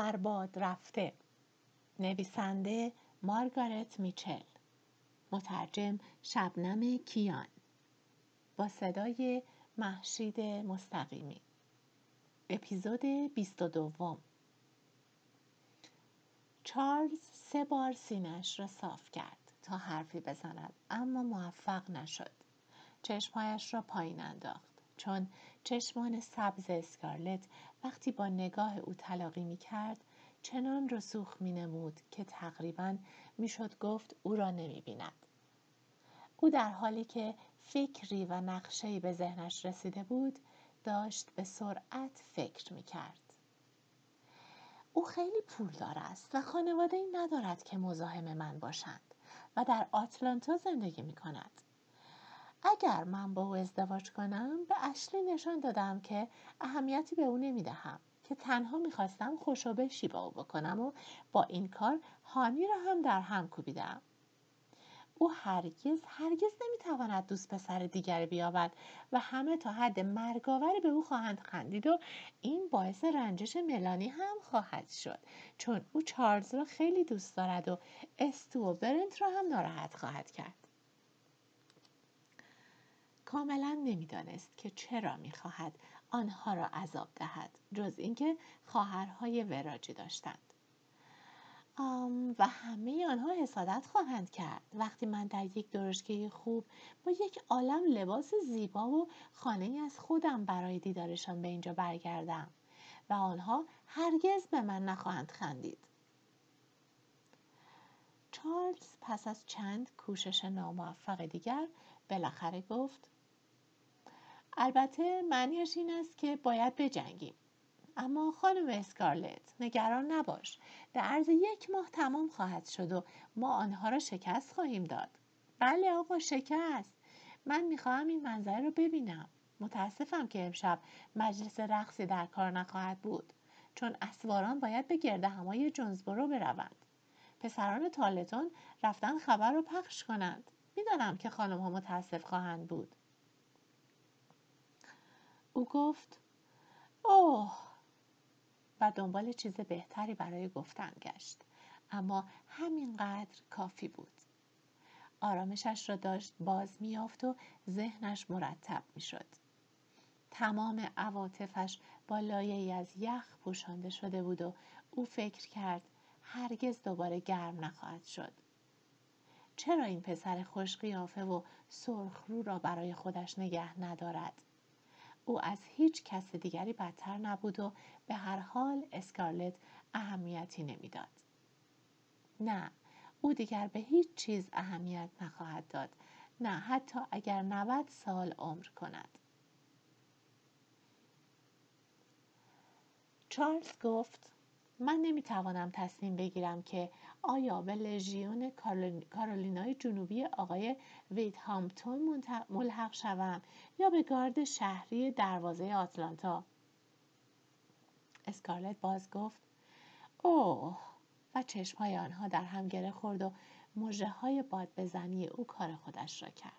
برباد رفته. نویسنده مارگارت میچل. مترجم شبنم کیان. با صدای محشید مستقیمی. اپیزود 22 چارلز سه بار سینش را صاف کرد تا حرفی بزند اما موفق نشد. چشمهایش را پایین انداخت چون چشمان سبز اسکارلت وقتی با نگاه او تلاقی می کرد چنان رسوخ می نمود که تقریبا می‌شد گفت او را نمی بیند. او در حالی که فکری و نقشه‌ای به ذهنش رسیده بود داشت به سرعت فکر می کرد. او خیلی پولدار است و خانواده ای ندارد که مزاحم من باشند و در آتلانتا زندگی می کند. اگر من با او ازدواج کنم به اشلی نشان دادم که اهمیتی به او نمی دهم که تنها می‌خواستم خوشوبشی با او بکنم و با این کار هانی را هم در هم کوبیدم. او هرگز هرگز نمی‌تواند دوست پسر دیگری بیابد و همه تا حد مرگاوری به او خواهند خندید و این باعث رنجش ملانی هم خواهد شد چون او چارلز را خیلی دوست دارد و استو و برنت را هم ناراحت خواهد کرد. کاملا نمی‌دانست که چرا می‌خواهد آنها را عذاب دهد جز اینکه خواهرهای وراجی داشتند. و همه آنها حسادت خواهند کرد. وقتی من در یک درشگه خوب با یک عالم لباس زیبا و خانه از خودم برای دیدارشان به اینجا برگردم و آنها هرگز به من نخواهند خندید. چارلز پس از چند کوشش ناموفق دیگر بالاخره گفت البته معنیش این است که باید بجنگیم. اما خانم اسکارلت نگران نباش. در عرض یک ماه تمام خواهد شد و ما آنها را شکست خواهیم داد. بله آقا شکست. من می‌خواهم این منظره رو ببینم. متاسفم که امشب مجلس رقصی در کار نخواهد بود. چون اسواران باید به گرده همای جونزبرو بروند. پسران تالتون رفتن خبر رو پخش کنند. می‌دانم که خانم ها متاسف خواهند بود. او گفت اوه! و دنبال چیز بهتری برای گفتن گشت. اما همینقدر کافی بود. آرامشش را داشت باز میافت و ذهنش مرتب می‌شد. تمام عواطفش با لایه ای از یخ پوشانده شده بود و او فکر کرد هرگز دوباره گرم نخواهد شد. چرا این پسر خوش قیافه و سرخرو را برای خودش نگه ندارد؟ او از هیچ کس دیگری بدتر نبود و به هر حال اسکارلت اهمیتی نمی‌داد. نه او دیگر به هیچ چیز اهمیت نخواهد داد نه حتی اگر 90 سال عمر کند چارلز گفت من نمی‌توانم تصمیم بگیرم که آیا به لژیون کارولینای جنوبی آقای وید هامپتون ملحق شوم یا به گارد شهری دروازه آتلانتا؟ اسکارلت باز گفت اوه و چشمهای آنها در هم گره خورد و مجه های باد بزنی او کار خودش را کرد.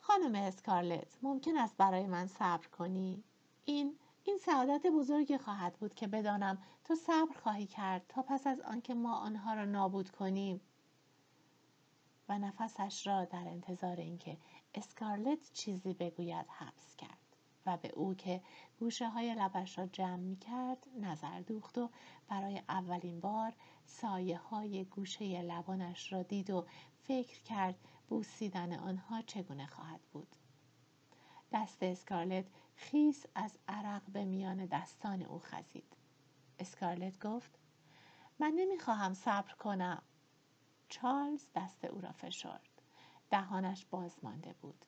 خانم اسکارلت ممکن است برای من صبر کنی؟ این این سعادت بزرگی خواهد بود که بدانم تو صبر خواهی کرد تا پس از آنکه ما آنها را نابود کنیم و نفسش را در انتظار اینکه اسکارلت چیزی بگوید حبس کرد و به او که گوشه های لبش را جمع می کرد نظر دوخت و برای اولین بار سایه های گوشه لبانش را دید و فکر کرد بوسیدن آنها چگونه خواهد بود. دست اسکارلت خیس از عرق به میان دستان او خزید. اسکارلت گفت من نمی‌خواهم صبر کنم. چارلز دست او را فشرد. دهانش باز مانده بود.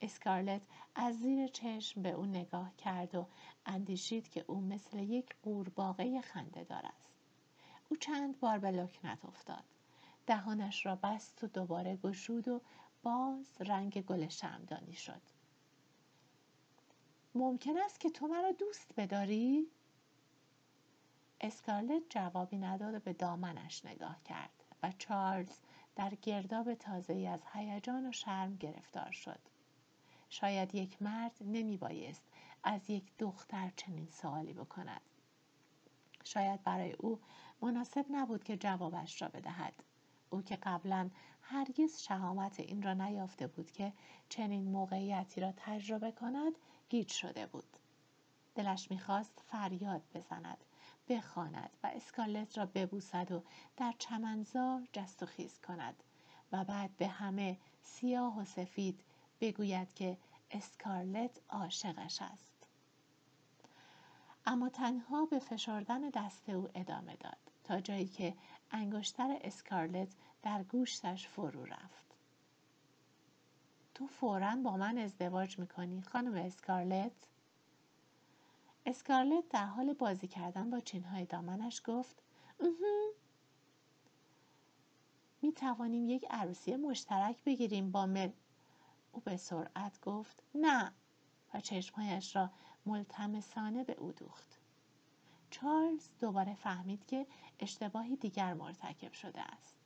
اسکارلت از زیر چشم به او نگاه کرد و اندیشید که او مثل یک قورباغه خنده دار است. او چند بار به لکنت افتاد. دهانش را بست و دوباره گشود و باز رنگ گل شمدانی شد. ممکن است که تو مرا دوست بداری؟ اسکارلت جوابی نداد به دامنش نگاه کرد و چارلز در گرداب تازه از هیجان و شرم گرفتار شد. شاید یک مرد نمی بایست از یک دختر چنین سوالی بکند. شاید برای او مناسب نبود که جوابش را بدهد او که قبلا هرگز شهامت این را نیافته بود که چنین موقعیتی را تجربه کند گیج شده بود دلش می‌خواست فریاد بزند بخواند و اسکارلت را ببوسد و در چمنزار جست و خیز کند و بعد به همه سیاه و سفید بگوید که اسکارلت عاشقش است. اما تنها به فشردن دست او ادامه داد تا جایی که انگشتر اسکارلت در گوشتش فرو رفت. تو فورا با من ازدواج می‌کنی خانم اسکارلت؟ اسکارلت در حال بازی کردن با چینهای دامنش گفت می توانیم یک عروسی مشترک بگیریم با مل. او به سرعت گفت نه. و چشمهایش را ملتمسانه به او دوخت. چارلز دوباره فهمید که اشتباهی دیگر مرتکب شده است.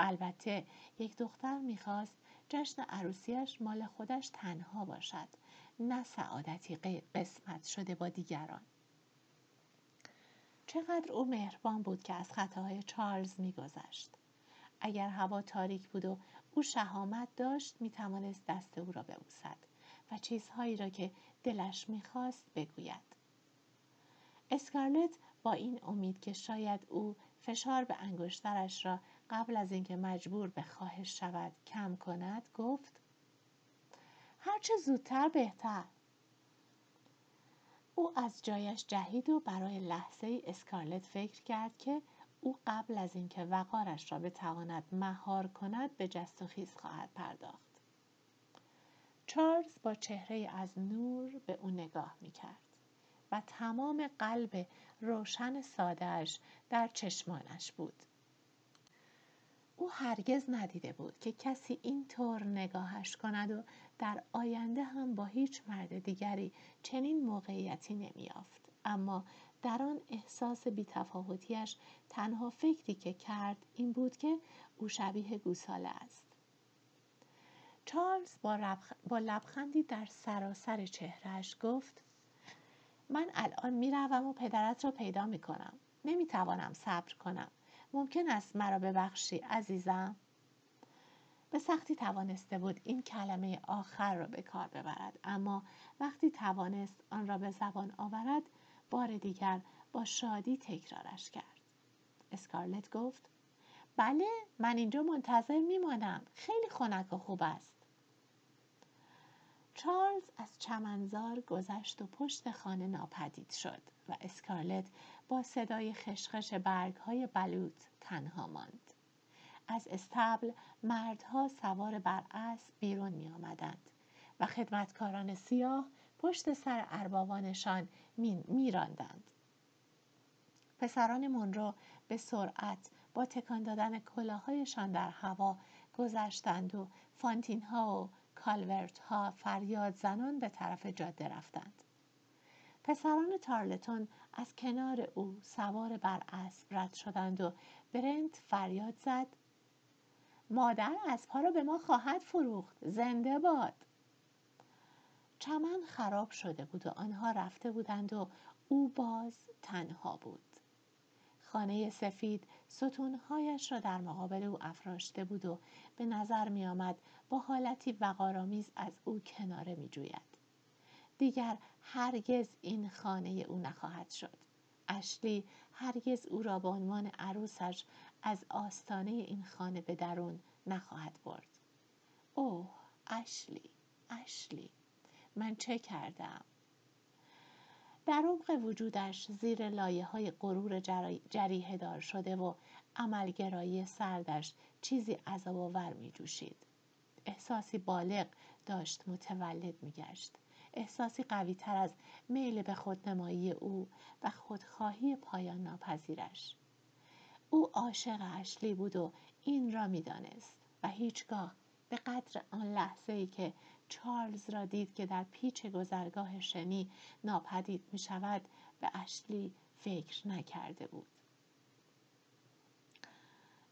البته یک دختر می‌خواست جشن عروسیش مال خودش تنها باشد. نه سعادتی قسمت شده با دیگران. چقدر او مهربان بود که از خطاهای چارلز میگذشت. اگر هوا تاریک بود و او شهامت داشت می‌توانست دست او را ببوسد و چیزهایی را که دلش می‌خواست بگوید. اسکارلت با این امید که شاید او فشار به انگشترش را قبل از اینکه مجبور به خواهش شود کم کند گفت هرچه زودتر بهتر. او از جایش جهید و برای لحظه ای اسکارلت فکر کرد که او قبل از اینکه وقارش را بتواند مهار کند به جست و خیز خواهد پرداخت. چارلز با چهره از نور به او نگاه می کرد و تمام قلب روشن سادهش در چشمانش بود. او هرگز ندیده بود که کسی این طور نگاهش کند و در آینده هم با هیچ مرد دیگری چنین موقعیتی نمیافت اما در آن احساس بیتفاوتیش تنها فکری که کرد این بود که او شبیه گوساله است. چارلز با, با لبخندی در سراسر چهرهش گفت من الان می‌روم و پدرت را پیدا می‌کنم. نمی‌توانم صبر کنم. ممکن است مرا ببخشی عزیزم. به سختی توانسته بود این کلمه آخر را به کار ببرد اما وقتی توانست آن را به زبان آورد بار دیگر با شادی تکرارش کرد. اسکارلت گفت بله من اینجا منتظر میمانم. خیلی خنک و خوب است. چارلز از چمنزار گذشت و پشت خانه ناپدید شد و اسکارلت با صدای خشخش برگ های بلوط تنها ماند. از استبل مردها سوار بر اسب بیرون می آمدند و خدمتکاران سیاه پشت سر اربابانشان می راندند. پسران منرو به سرعت با تکان دادن کلاهایشان در هوا گذشتند و فانتین ها و کالورت ها فریاد زنان به طرف جاده رفتند. پسران تارلتون از کنار او سوار بر اسب رد شدند و برنت فریاد زد. مادر اسبها را به ما خواهد فروخت. زنده باد. چمن خراب شده بود و آنها رفته بودند و او باز تنها بود. خانه سفید ستونهایش را در مقابل او افراشته بود و به نظر می آمد با حالتی وقارآمیز از او کناره می جوید. دیگر هرگز این خانه او نخواهد شد. اشلی هرگز او را به عنوان عروسش از آستانه این خانه به درون نخواهد برد. اوه اشلی اشلی من چه کردم؟ در عمق وجودش زیر لایه های غرور جریه دار شده و عملگرایی سردش چیزی عذاب آور می جوشید. احساسی بالغ داشت متولد می گشت. احساسی قوی تر از میل به خودنمایی او و خودخواهی پایان ناپذیرش. او عاشق اشلی بود و این را می‌دانست و هیچگاه به قدر آن لحظه ای که چارلز را دید که در پیچ گذرگاه شنی ناپدید می شود به اشلی فکر نکرده بود.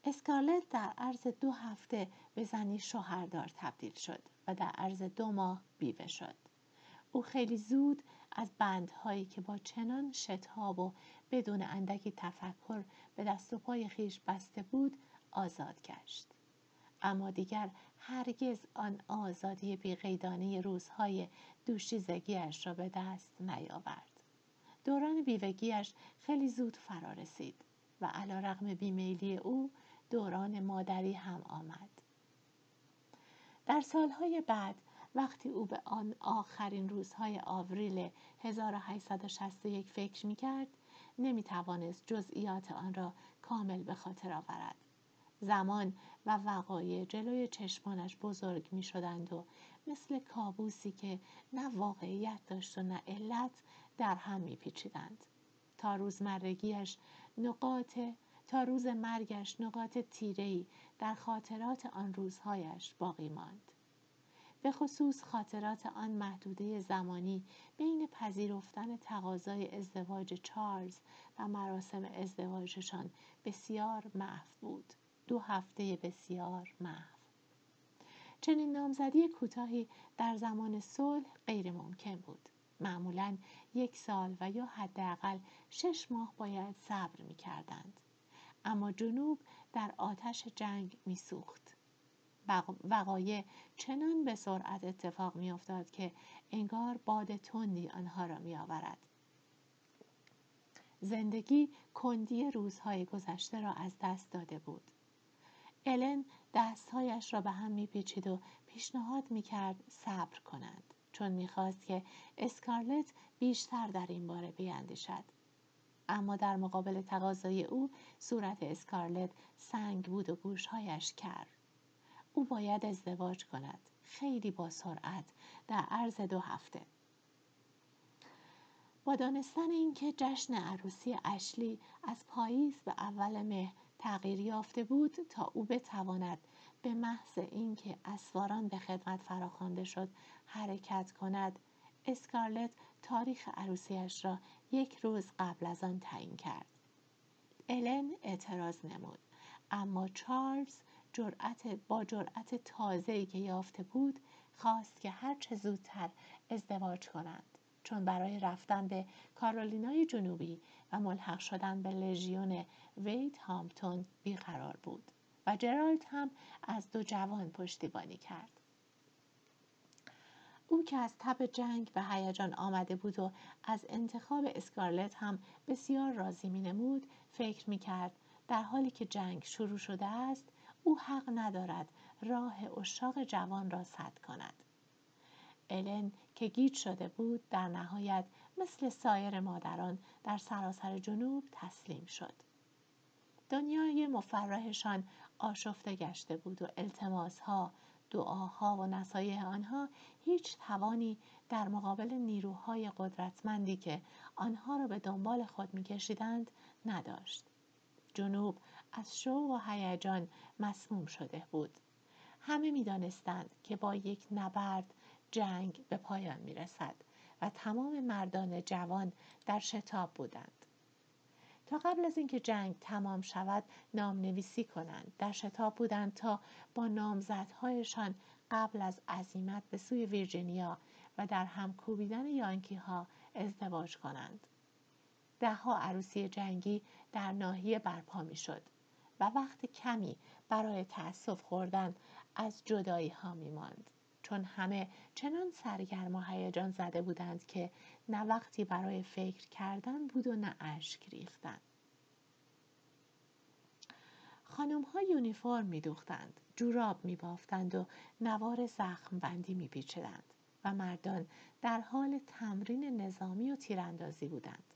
اسکارلت در عرض دو هفته به زنی شوهردار تبدیل شد و در عرض دو ماه بیوه شد. او خیلی زود از بندهایی که با چنان شتاب و بدون اندکی تفکر به دست و پای خیش بسته بود آزاد گشت. اما دیگر هرگز آن آزادی بیقیدانه روزهای دوشیزگیش را به دست نیاورد. دوران بیوگیش خیلی زود فرا رسید و علا رغم بیمیلی او دوران مادری هم آمد. در سالهای بعد وقتی او به آن آخرین روزهای آوریل 1861 فکر می کرد نمی توانست جزئیات آن را کامل به خاطر آورد. زمان و وقایع جلوی چشمانش بزرگ می شدند و مثل کابوسی که نه واقعیت داشت و نه علت در هم می پیچیدند. تا روزمرگیش نقاط تا روز مرگش نقاط تیرهی در خاطرات آن روزهایش باقی ماند. به خصوص خاطرات آن محدوده زمانی بین پذیرفتن تقاضای ازدواج چارلز و مراسم ازدواجشان بسیار محو بود دو هفته بسیار محو چنین نامزدی کوتاهی در زمان صلح غیر ممکن بود معمولا یک سال و یا حداقل شش ماه باید صبر می کردند. اما جنوب در آتش جنگ می سوخت. وقایع چنان به سرعت اتفاق میافتاد که انگار باد تندی آنها را میآورد. زندگی کندی روزهای گذشته را از دست داده بود. الن دستهایش را به هم میپیچید و پیشنهاد می‌کرد صبر کنند چون می‌خواست که اسکارلت بیشتر در این باره بیاندیشد. اما در مقابل تقاضای او صورت اسکارلت سنگ بود و گوشهایش کر. او باید ازدواج کند. خیلی با سرعت در عرض دو هفته. با دانستن اینکه جشن عروسی اشلی از پاییز به اول مه تغییر یافته بود تا او بتواند به محض اینکه اسواران به خدمت فراخوانده شد حرکت کند اسکارلت تاریخ عروسیش را یک روز قبل از آن تعیین کرد. الن اعتراض نمود اما چارلز جرأت با جرأت تازه‌ای که یافته بود خواست که هر چه زودتر ازدواج کنند. چون برای رفتن به کارولینای جنوبی و ملحق شدن به لژیون ویت هامپتون بیقرار بود و جرالد هم از دو جوان پشتیبانی کرد. او که از تب جنگ به هیجان آمده بود و از انتخاب اسکارلت هم بسیار راضی می نمود فکر می کرد در حالی که جنگ شروع شده است او حق ندارد راه اشاق جوان را سد کند. الن که گیج شده بود در نهایت مثل سایر مادران در سراسر جنوب تسلیم شد. دنیای مفرحشان آشفته گشته بود و التماسها دعاها و نصایح آنها هیچ توانی در مقابل نیروهای قدرتمندی که آنها را به دنبال خود میکشیدند نداشت. جنوب از شوق و هیجان مسموم شده بود. همه می‌دانستند که با یک نبرد جنگ به پایان می رسد و تمام مردان جوان در شتاب بودند. تا قبل از اینکه جنگ تمام شود نام نویسی کنند. در شتاب بودند تا با نامزدهایشان قبل از عزیمت به سوی ویرجینیا و در هم کوبیدن یانکی ها ازدواج کنند. دهها عروسی جنگی در ناحیه برپا می شد و وقت کمی برای تأسف خوردن از جدایی ها می ماند. چون همه چنان سرگرم و هیجان زده بودند که نه وقتی برای فکر کردن بود و نه اشک ریختن خانم ها یونیفرم می دوختند، جوراب می بافتند و نوار زخم بندی می پیچدند و مردان در حال تمرین نظامی و تیراندازی بودند.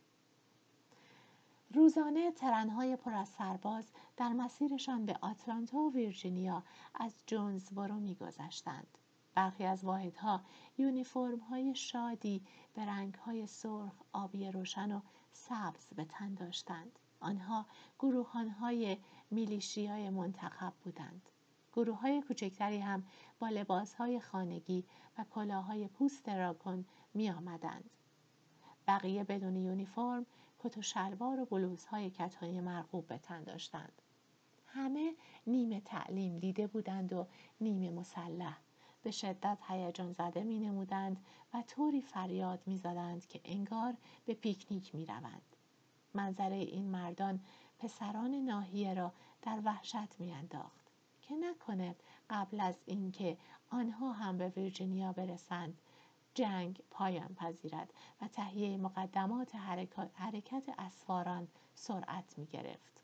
روزانه ترنهای پر از سرباز در مسیرشان به آتلانتا و ویرجینیا از جونزبورو میگذشتند. برخی از واحدها یونیفرم های شادی به رنگ های سرخ آبی روشن و سبز به تن داشتند. آنها گروهان های میلیشی منتخب بودند. گروه های کوچکتری هم با لباس های خانگی و کلاهای پوست راکن می آمدند. بقیه بدون یونیفرم کت و شلوار و بلوزهای کتانی مرغوب به تن داشتند. همه نیمه تعلیم دیده بودند و نیمه مسلح. به شدت هیجان زده می نمودند و طوری فریاد می زدند که انگار به پیکنیک می روند. منظره این مردان پسران ناحیه را در وحشت می انداخت. که نکنه قبل از اینکه آنها هم به ویرجینیا برسند جنگ پایان پذیرد و تهیه مقدمات حرکت اسواران سرعت می گرفت.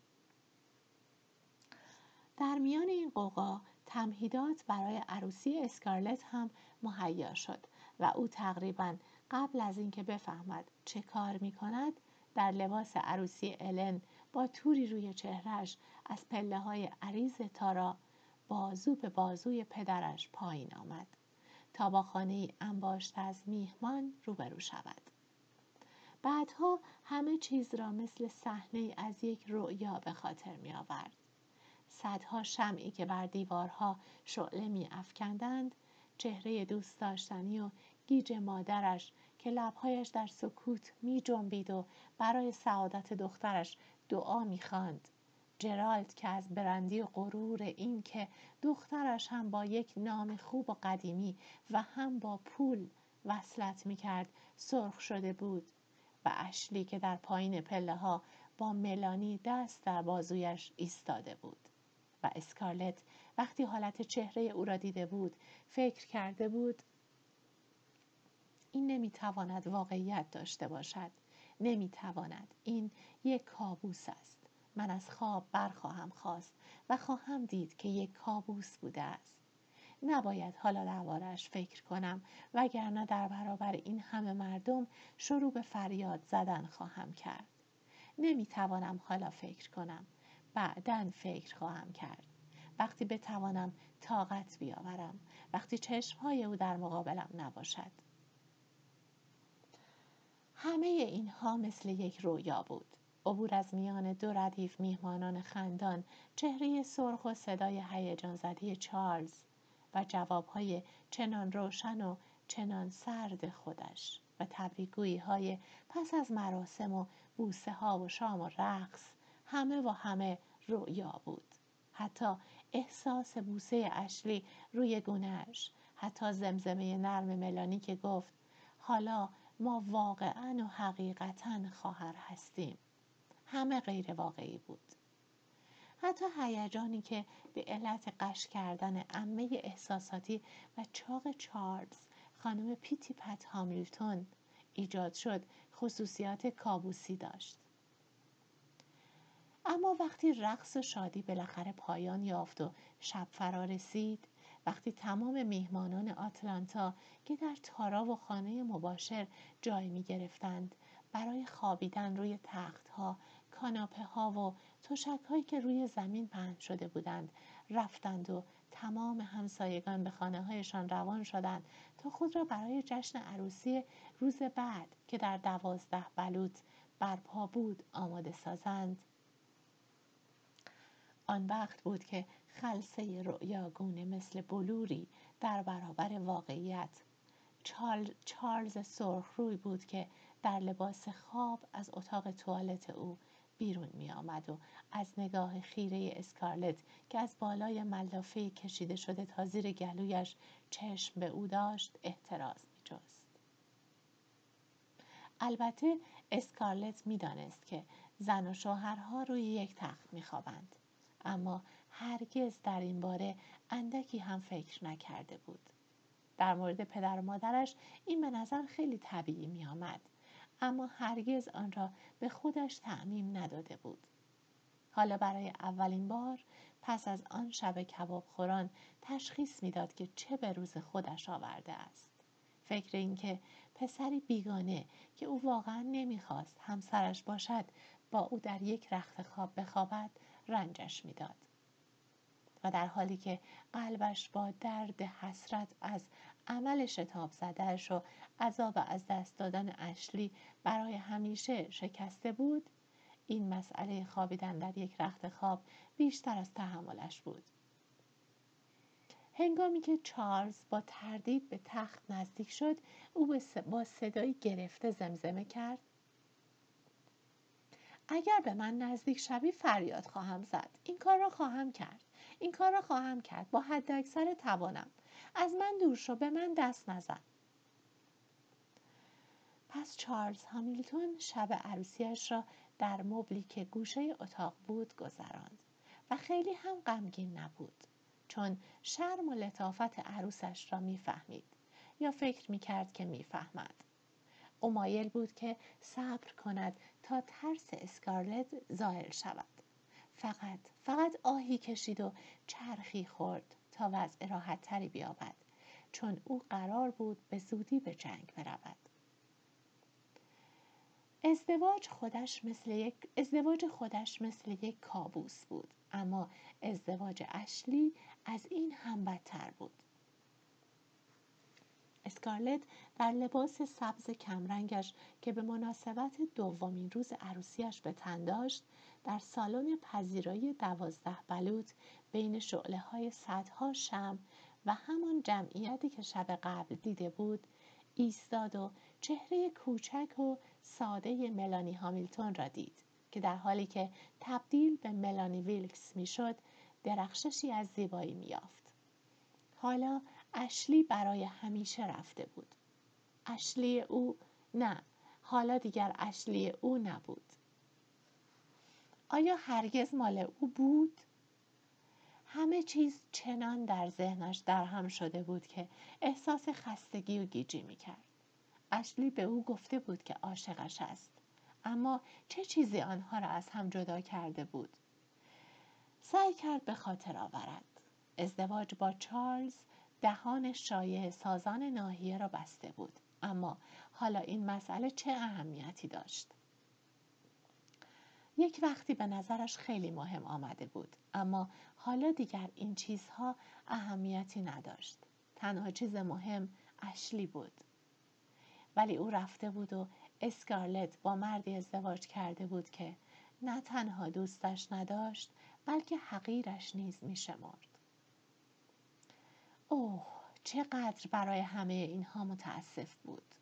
در میان این قوقا تمهیدات برای عروسی اسکارلت هم مهیا شد و او تقریبا قبل از اینکه بفهمد چه کار می کند در لباس عروسی الن با توری روی چهرش از پله های عریض تارا بازو به بازوی پدرش پایین آمد با خانه انباشت از میهمان روبرو شود بعدها همه چیز را مثل صحنه از یک رؤیا به خاطر می آورد. صدها شمعی که بر دیوارها شعله می افکندند چهره دوست داشتنی و گیج مادرش که لبهایش در سکوت می جنبید و برای سعادت دخترش دعا می خاند. جرالد که از برندی و غرور این که دخترش هم با یک نام خوب و قدیمی و هم با پول وصلت می کرد سرخ شده بود و اشلی که در پایین پله ها با ملانی دست در بازویش ایستاده بود. و اسکارلت وقتی حالت چهره او را دیده بود فکر کرده بود این نمی‌تواند واقعیت داشته باشد. نمی‌تواند. این یک کابوس است. من از خواب برخواهم خواست و خواهم دید که یک کابوس بوده است. نباید حالا دربارهاش فکر کنم وگرنه در برابر این همه مردم شروع به فریاد زدن خواهم کرد. نمی‌توانم حالا فکر کنم. بعدا فکر خواهم کرد. وقتی بتوانم طاقت بیاورم. وقتی چشمهای او در مقابلم نباشد. همه اینها مثل یک رویا بود. عبور از میان دو ردیف میهمانان خندان چهره سرخ و صدای هیجان زده چارلز و جوابهای چنان روشن و چنان سرد خودش و تبریگویی های پس از مراسم و بوسه ها و شام و رقص همه و همه رؤیا بود. حتی احساس بوسه اشلی روی گونهش حتی زمزمه نرم ملانی که گفت حالا ما واقعا و حقیقتا خواهر هستیم. همه غیر واقعی بود. حتی هیجانی که به علت قش کردن عمه احساساتی و چاق چارلز خانم پیتی پت هامیلتون ایجاد شد خصوصیات کابوسی داشت. اما وقتی رقص و شادی بالاخره پایان یافت و شب فرا رسید وقتی تمام میهمانان آتلانتا که در تارا و خانه مباشر جای می گرفتند برای خوابیدن روی تخت ها، کاناپه ها و تشک هایی که روی زمین پهن شده بودند رفتند و تمام همسایگان به خانه هایشان روان شدند تا خود را برای جشن عروسی روز بعد که در دوازده بلوط برپا بود آماده سازند. آن وقت بود که خلصه رؤیاگونه مثل بلوری در برابر واقعیت. چارلز سرخ روی بود که در لباس خواب از اتاق توالت او بیرون می آمد و از نگاه خیره اسکارلت که از بالای ملافه کشیده شده تا زیر گلویش چشم به او داشت احتراز می جست. البته اسکارلت می دانست که زن و شوهرها روی یک تخت می خوابند. اما هرگز در این باره اندکی هم فکر نکرده بود. در مورد پدر و مادرش این به نظر خیلی طبیعی می آمد. اما هرگز آن را به خودش تعمیم نداده بود. حالا برای اولین بار پس از آن شب کباب خوران تشخیص می‌داد که چه به روز خودش آورده است. فکر اینکه پسری بیگانه که او واقعا نمی‌خواست همسرش باشد با او در یک رخت خواب بخوابد رنجش می‌داد و در حالی که قلبش با درد حسرت از عمل شتاب زدهش و عذاب از دست دادن اشلی برای همیشه شکسته بود. این مسئله خوابیدن در یک رخت خواب بیشتر از تحملش بود. هنگامی که چارلز با تردید به تخت نزدیک شد او با صدایی گرفته زمزمه کرد. اگر به من نزدیک شوی فریاد خواهم زد. این کار را خواهم کرد. این کار را خواهم کرد. با حد اکثر توانم. از من دور شو به من دست نزن. پس چارلز هامیلتون شب عروسیش را در مبلی که گوشه اتاق بود گذراند و خیلی هم غمگین نبود چون شرم و لطافت عروسش را می‌فهمید یا فکر می‌کرد که می‌فهمد. او مایل بود که صبر کند تا ترس اسکارلت زائل شود. فقط فقط آهی کشید و چرخی خورد. تا وضع راحت تری بیابد. چون او قرار بود به زودی به جنگ برود. ازدواج خودش مثل یک ازدواج خودش مثل یک کابوس بود. اما ازدواج اشلی از این هم بدتر بود. اسکارلت در لباس سبز کمرنگش که به مناسبت دومین روز عروسیش به تن داشت در سالن پذیرایی دوازده بلوط بین شعله های صدها شم و همان جمعیتی که شب قبل دیده بود ایستاد و چهره کوچک و ساده ملانی هامیلتون را دید که در حالی که تبدیل به ملانی ویلکس می‌شد درخششی از زیبایی میافت حالا اشلی برای همیشه رفته بود. اشلی او نه حالا دیگر اشلی او نبود. آیا هرگز مال او بود؟ همه چیز چنان در ذهنش در هم شده بود که احساس خستگی و گیجی می‌کرد. اشلی به او گفته بود که عاشقش است اما چه چیزی آنها را از هم جدا کرده بود؟ سعی کرد به خاطر آورد. ازدواج با چارلز دهان شایع سازان ناحیه را بسته بود اما حالا این مسئله چه اهمیتی داشت؟ یک وقتی به نظرش خیلی مهم آمده بود اما حالا دیگر این چیزها اهمیتی نداشت تنها چیز مهم اشلی بود ولی او رفته بود و اسکارلت با مردی ازدواج کرده بود که نه تنها دوستش نداشت بلکه حقیرش نیز می شمرد. اوه چقدر برای همه اینها متاسف بود.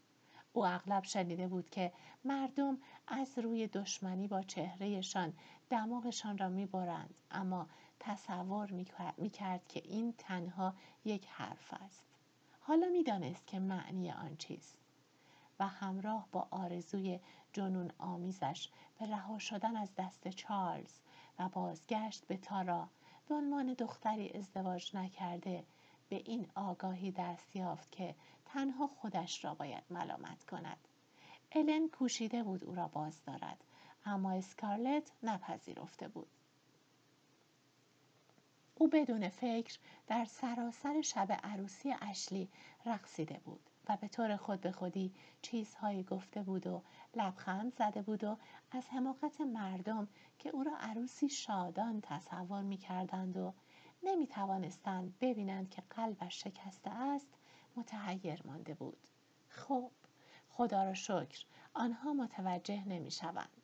او اغلب شنیده بود که مردم از روی دشمنی با چهرهشان دماغشان را می‌برند اما تصور می‌کرد که این تنها یک حرف است. حالا می‌دانست که معنی آن چیست و همراه با آرزوی جنون آمیزش به رها شدن از دست چارلز و بازگشت به تارا به عنوان دختری ازدواج نکرده به این آگاهی دست یافت که تنها خودش را باید ملامت کند. الن کوشیده بود او را باز دارد اما اسکارلت نپذیرفته بود. او بدون فکر در سراسر شب عروسی اشلی رقصیده بود و به طور خود به خودی چیزهایی گفته بود و لبخند زده بود و از حماقت مردم که او را عروسی شادان تصور می کردند و نمی توانستند ببینند که قلبش شکسته است متحیر مانده بود. خب خدا را شکر آنها متوجه نمی شوند